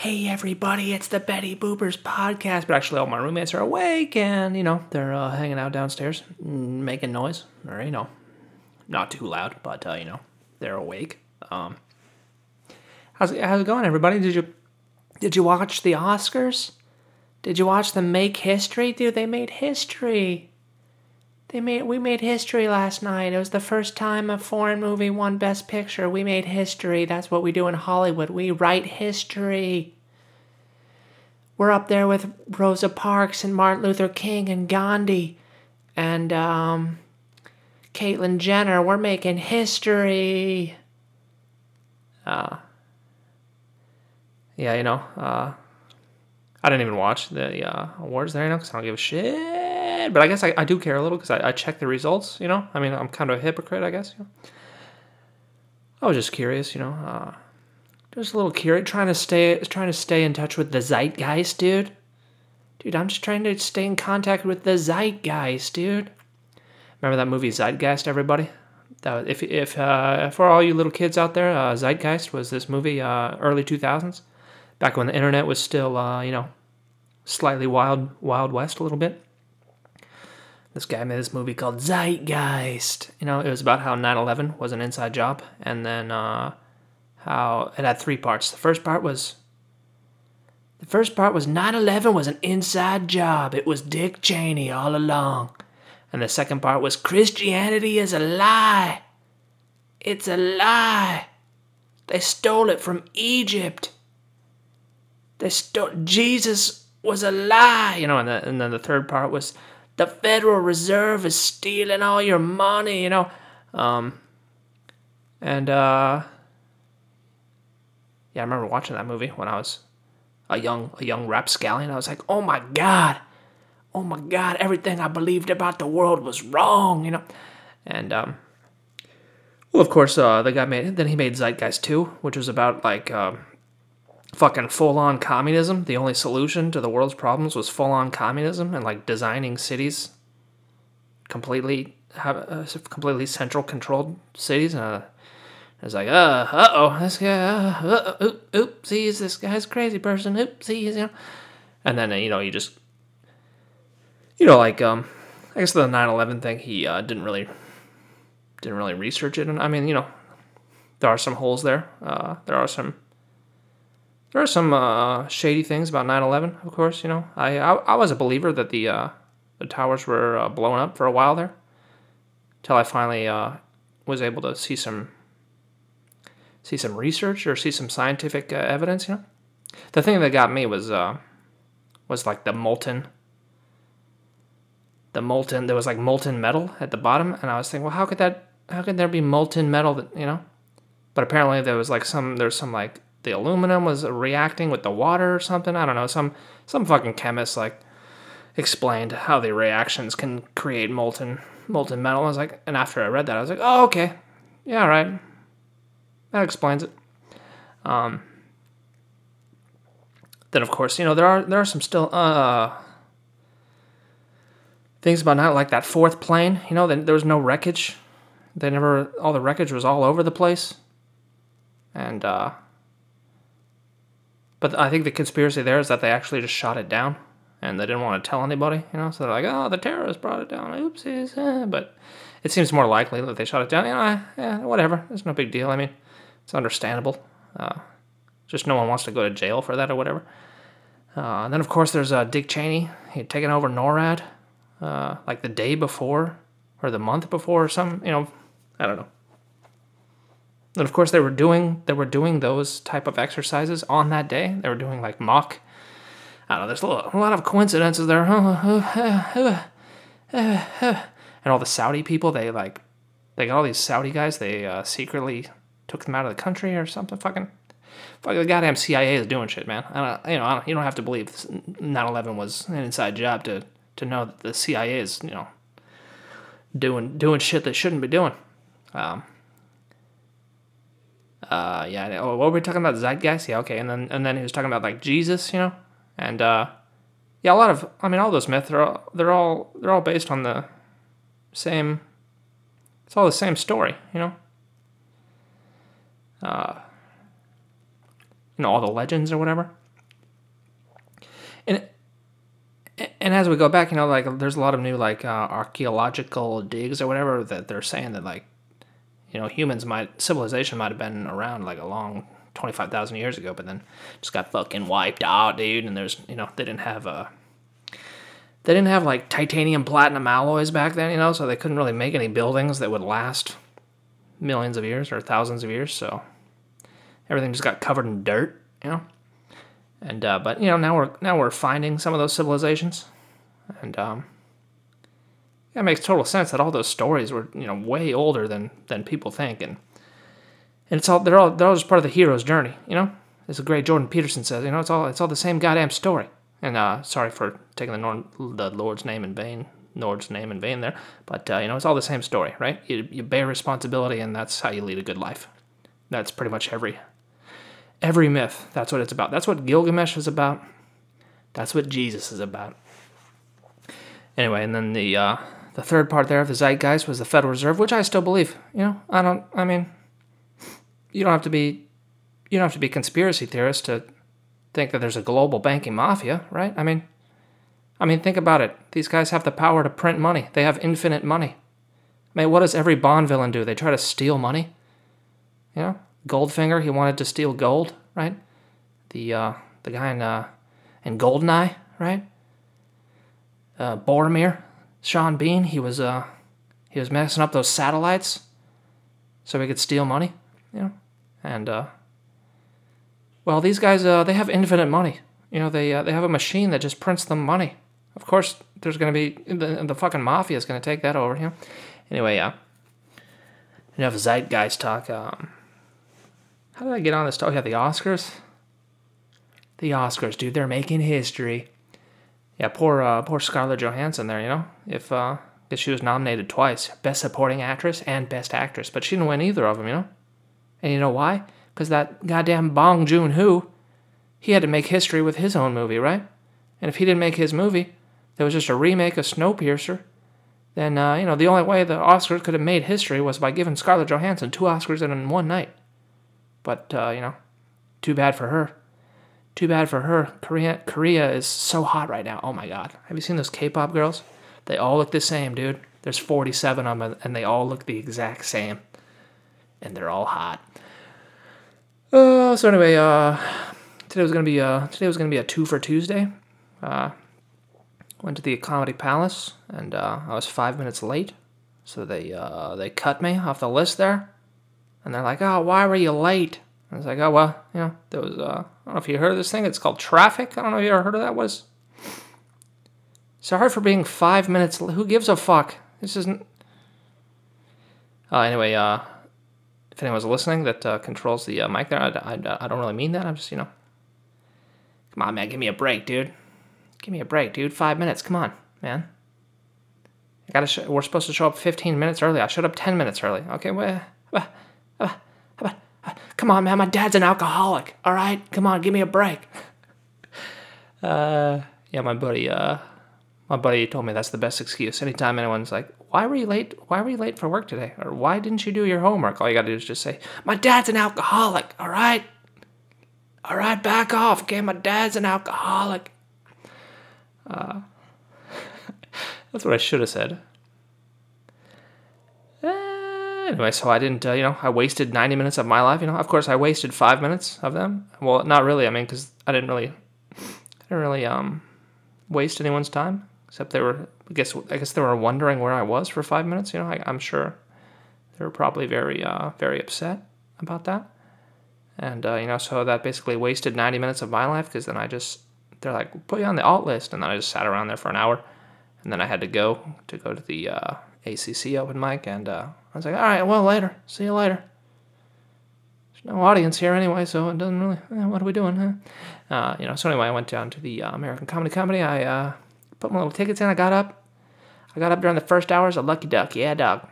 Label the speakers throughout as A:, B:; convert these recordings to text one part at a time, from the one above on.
A: hey everybody, it's the Betty Boopers podcast. But actually, all my roommates are awake and, you know, they're uh, hanging out downstairs, mm, making noise. Or, you know, not too loud, but, uh, you know, they're awake. Um, how's, how's it going, everybody? Did you, did you watch the Oscars? Did you watch them make history? Dude, they made history. They made we made history last night. It was the first time a foreign movie won Best Picture. We made history. That's what we do in Hollywood. We write history. We're up there with Rosa Parks and Martin Luther King and Gandhi and um, Caitlyn Jenner. We're making history. Uh, yeah, you know, uh, I didn't even watch the uh, awards there, you know, because I don't give a shit but I guess I, I do care a little because I, I check the results, you know? I mean, I'm kind of a hypocrite, I guess. You know? I was just curious, you know? Uh, just a little curious, trying to stay trying to stay in touch with the zeitgeist, dude. Dude, I'm just trying to stay in contact with the zeitgeist, dude. Remember that movie Zeitgeist, everybody? That if if uh, for all you little kids out there, uh, Zeitgeist was this movie uh, early 2000s, back when the internet was still uh, you know slightly wild wild west a little bit this guy made this movie called Zeitgeist. You know, it was about how 9 11 was an inside job, and then uh, how it had three parts. The first part was. The first part was 9 11 was an inside job. It was Dick Cheney all along. And the second part was Christianity is a lie. It's a lie. They stole it from Egypt. They stole. Jesus was a lie. You know, and, the, and then the third part was the Federal Reserve is stealing all your money, you know. Um, and uh, yeah, I remember watching that movie when I was a young a young rapscallion. I was like, oh my god, oh my god, everything I believed about the world was wrong, you know. And um, well, of course, uh, the guy made then he made Zeitgeist 2, which was about like. Um, fucking full on communism. The only solution to the world's problems was full on communism and like designing cities completely have uh, completely central controlled cities. And uh, it's like, uh, uh oh, this guy, uh, uh, oop, oopsies, this guy's crazy person, oopsies, you know. And then, uh, you know, you just, you know, like, um, I guess the 9/11 thing, he uh, didn't really, didn't really research it. And I mean, you know, there are some holes there. Uh, there are some there are some uh, shady things about 9/11, of course. You know, I I, I was a believer that the uh, the towers were uh, blown up for a while there, till I finally uh, was able to see some see some research or see some scientific uh, evidence. You know, the thing that got me was uh, was like the molten the molten there was like molten metal at the bottom, and I was thinking, well, how could that how could there be molten metal that you know? But apparently there was like some there's some like the aluminum was reacting with the water or something. I don't know. Some some fucking chemist like explained how the reactions can create molten molten metal. I was like, and after I read that, I was like, oh okay, yeah, right, that explains it. Um, then of course, you know there are there are some still uh things about not like that fourth plane. You know, there was no wreckage. They never all the wreckage was all over the place, and uh, but I think the conspiracy there is that they actually just shot it down and they didn't want to tell anybody, you know. So they're like, "Oh, the terrorists brought it down. Oopsies." Eh. But it seems more likely that they shot it down. You know, whatever. It's no big deal. I mean, it's understandable. Uh, just no one wants to go to jail for that or whatever. Uh, and then of course there's uh, Dick Cheney. He had taken over NORAD uh, like the day before or the month before or something. You know, I don't know. And of course, they were doing they were doing those type of exercises on that day. They were doing like mock. I don't know. There's a lot, a lot of coincidences there. And all the Saudi people, they like, they got all these Saudi guys. They uh, secretly took them out of the country or something. Fucking, fucking the goddamn CIA is doing shit, man. I don't, you know, don't, you don't have to believe 9/11 was an inside job to to know that the CIA is, you know, doing doing shit they shouldn't be doing. Um, uh, yeah. Oh, what were we talking about? Zeitgeist. Yeah. Okay. And then and then he was talking about like Jesus, you know, and uh, yeah, a lot of. I mean, all those myths are all, they're all they're all based on the same. It's all the same story, you know. Uh, you know all the legends or whatever. and and as we go back, you know, like there's a lot of new like uh, archaeological digs or whatever that they're saying that like, you know, humans might civilization might have been around like a long twenty five thousand years ago, but then just got fucking wiped out, dude. And there's you know they didn't have a. Uh, they didn't have like titanium platinum alloys back then, you know, so they couldn't really make any buildings that would last millions of years or thousands of years. So everything just got covered in dirt, you know. And uh, but you know now we're now we're finding some of those civilizations, and um, it makes total sense that all those stories were you know way older than than people think, and and it's all they're all they're all just part of the hero's journey, you know. As the great Jordan Peterson says, you know, it's all it's all the same goddamn story. And uh, sorry for taking the, Nord, the Lord's name in vain, Lord's name in vain there, but uh, you know it's all the same story, right? You you bear responsibility, and that's how you lead a good life. That's pretty much every every myth. That's what it's about. That's what Gilgamesh is about. That's what Jesus is about. Anyway, and then the uh, the third part there of the zeitgeist was the Federal Reserve, which I still believe. You know, I don't. I mean, you don't have to be, you don't have to be conspiracy theorist to think that there's a global banking mafia, right? I mean, I mean, think about it. These guys have the power to print money. They have infinite money. I mean, what does every Bond villain do? They try to steal money. You know, Goldfinger, he wanted to steal gold, right? The uh, the guy in uh, in Goldeneye, right? Uh, Boromir, Sean Bean, he was uh, he was messing up those satellites so he could steal money, you know, and uh, well, these guys uh, they have infinite money. You know, they uh, they have a machine that just prints them money. Of course, there's gonna be the the fucking mafia is gonna take that over. You know. Anyway, yeah. Enough zeitgeist talk. Um, how did I get on this? Talk? Oh, yeah, the Oscars. The Oscars, dude, they're making history. Yeah, poor, uh, poor Scarlett Johansson there. You know, if uh, if she was nominated twice, Best Supporting Actress and Best Actress, but she didn't win either of them. You know, and you know why? Because that goddamn Bong Joon Ho, he had to make history with his own movie, right? And if he didn't make his movie, there was just a remake of Snowpiercer. Then uh, you know the only way the Oscars could have made history was by giving Scarlett Johansson two Oscars in one night. But, uh, you know, too bad for her. Too bad for her. Korea, Korea is so hot right now. Oh my god. Have you seen those K pop girls? They all look the same, dude. There's 47 of them, and they all look the exact same. And they're all hot. Uh, so anyway, uh, today was gonna be uh today was gonna be a two for Tuesday. Uh, went to the Comedy Palace, and uh, I was five minutes late, so they uh they cut me off the list there. And they're like, oh, why were you late? I was like, oh, well, you know, there was, uh, I don't know if you heard of this thing. It's called traffic. I don't know if you ever heard of that was. Sorry for being five minutes. Who gives a fuck? This isn't. Uh, anyway, uh, if anyone's listening that uh, controls the uh, mic there, I, I, I don't really mean that. I'm just, you know. Come on, man. Give me a break, dude. Give me a break, dude. Five minutes. Come on, man. I gotta. Sh- we're supposed to show up 15 minutes early. I showed up 10 minutes early. Okay, well. Come on, man. My dad's an alcoholic. All right, come on, give me a break. uh, yeah, my buddy. Uh, my buddy told me that's the best excuse. Anytime anyone's like, "Why were you late? Why were you late for work today?" or "Why didn't you do your homework?" All you gotta do is just say, "My dad's an alcoholic." All right. All right, back off. Okay, my dad's an alcoholic. Uh, that's what I should have said. Anyway, so I didn't, uh, you know, I wasted 90 minutes of my life. You know, of course, I wasted five minutes of them. Well, not really. I mean, because I didn't really, I didn't really um, waste anyone's time. Except they were, I guess, I guess they were wondering where I was for five minutes. You know, I, am sure they were probably very, uh, very upset about that. And uh, you know, so that basically wasted 90 minutes of my life because then I just, they're like, put you on the alt list, and then I just sat around there for an hour, and then I had to go to go to the uh, ACC open mic, and uh, I was like, all right, well, later. See you later. There's no audience here anyway, so it doesn't really. Eh, what are we doing? Huh? Uh, you know. So anyway, I went down to the uh, American Comedy Company. I uh, put my little tickets in. I got up. I got up during the first hours. A lucky duck. Yeah, dog.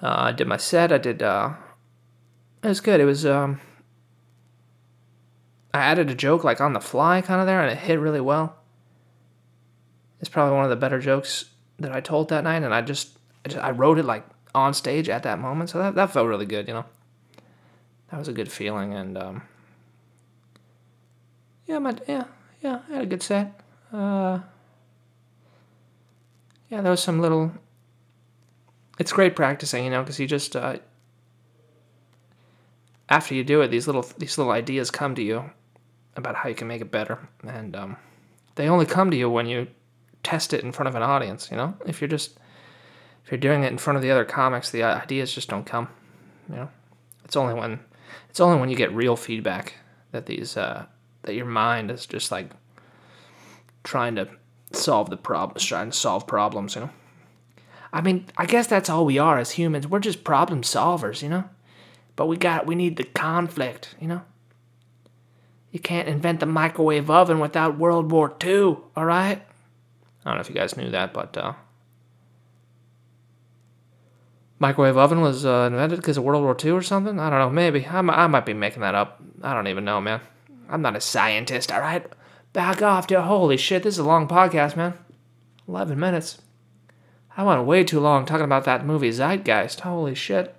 A: Uh, I did my set. I did. Uh, it was good. It was. Um, I added a joke like on the fly, kind of there, and it hit really well. It's probably one of the better jokes that I told that night, and I just I, just, I wrote it like on stage at that moment, so that that felt really good, you know. That was a good feeling, and um, yeah, my, yeah, yeah, I had a good set. Uh, yeah, there was some little. It's great practicing, you know, because you just uh, after you do it, these little these little ideas come to you about how you can make it better, and um, they only come to you when you test it in front of an audience. You know, if you're just if you're doing it in front of the other comics, the ideas just don't come. You know, it's only when it's only when you get real feedback that these uh, that your mind is just like trying to solve the problems, trying to solve problems. You know, I mean, I guess that's all we are as humans. We're just problem solvers. You know, but we got we need the conflict. You know. You can't invent the microwave oven without World War II, all right? I don't know if you guys knew that, but uh, microwave oven was uh, invented because of World War II or something. I don't know. Maybe I, might be making that up. I don't even know, man. I'm not a scientist. All right, back off, dude. Holy shit, this is a long podcast, man. Eleven minutes. I went way too long talking about that movie Zeitgeist. Holy shit.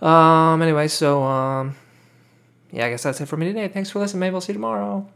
A: Um. Anyway, so um yeah, I guess that's it for me today. Thanks for listening. Maybe I'll see you tomorrow.